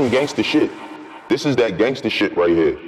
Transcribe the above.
some gangster shit. This is that gangster shit right here.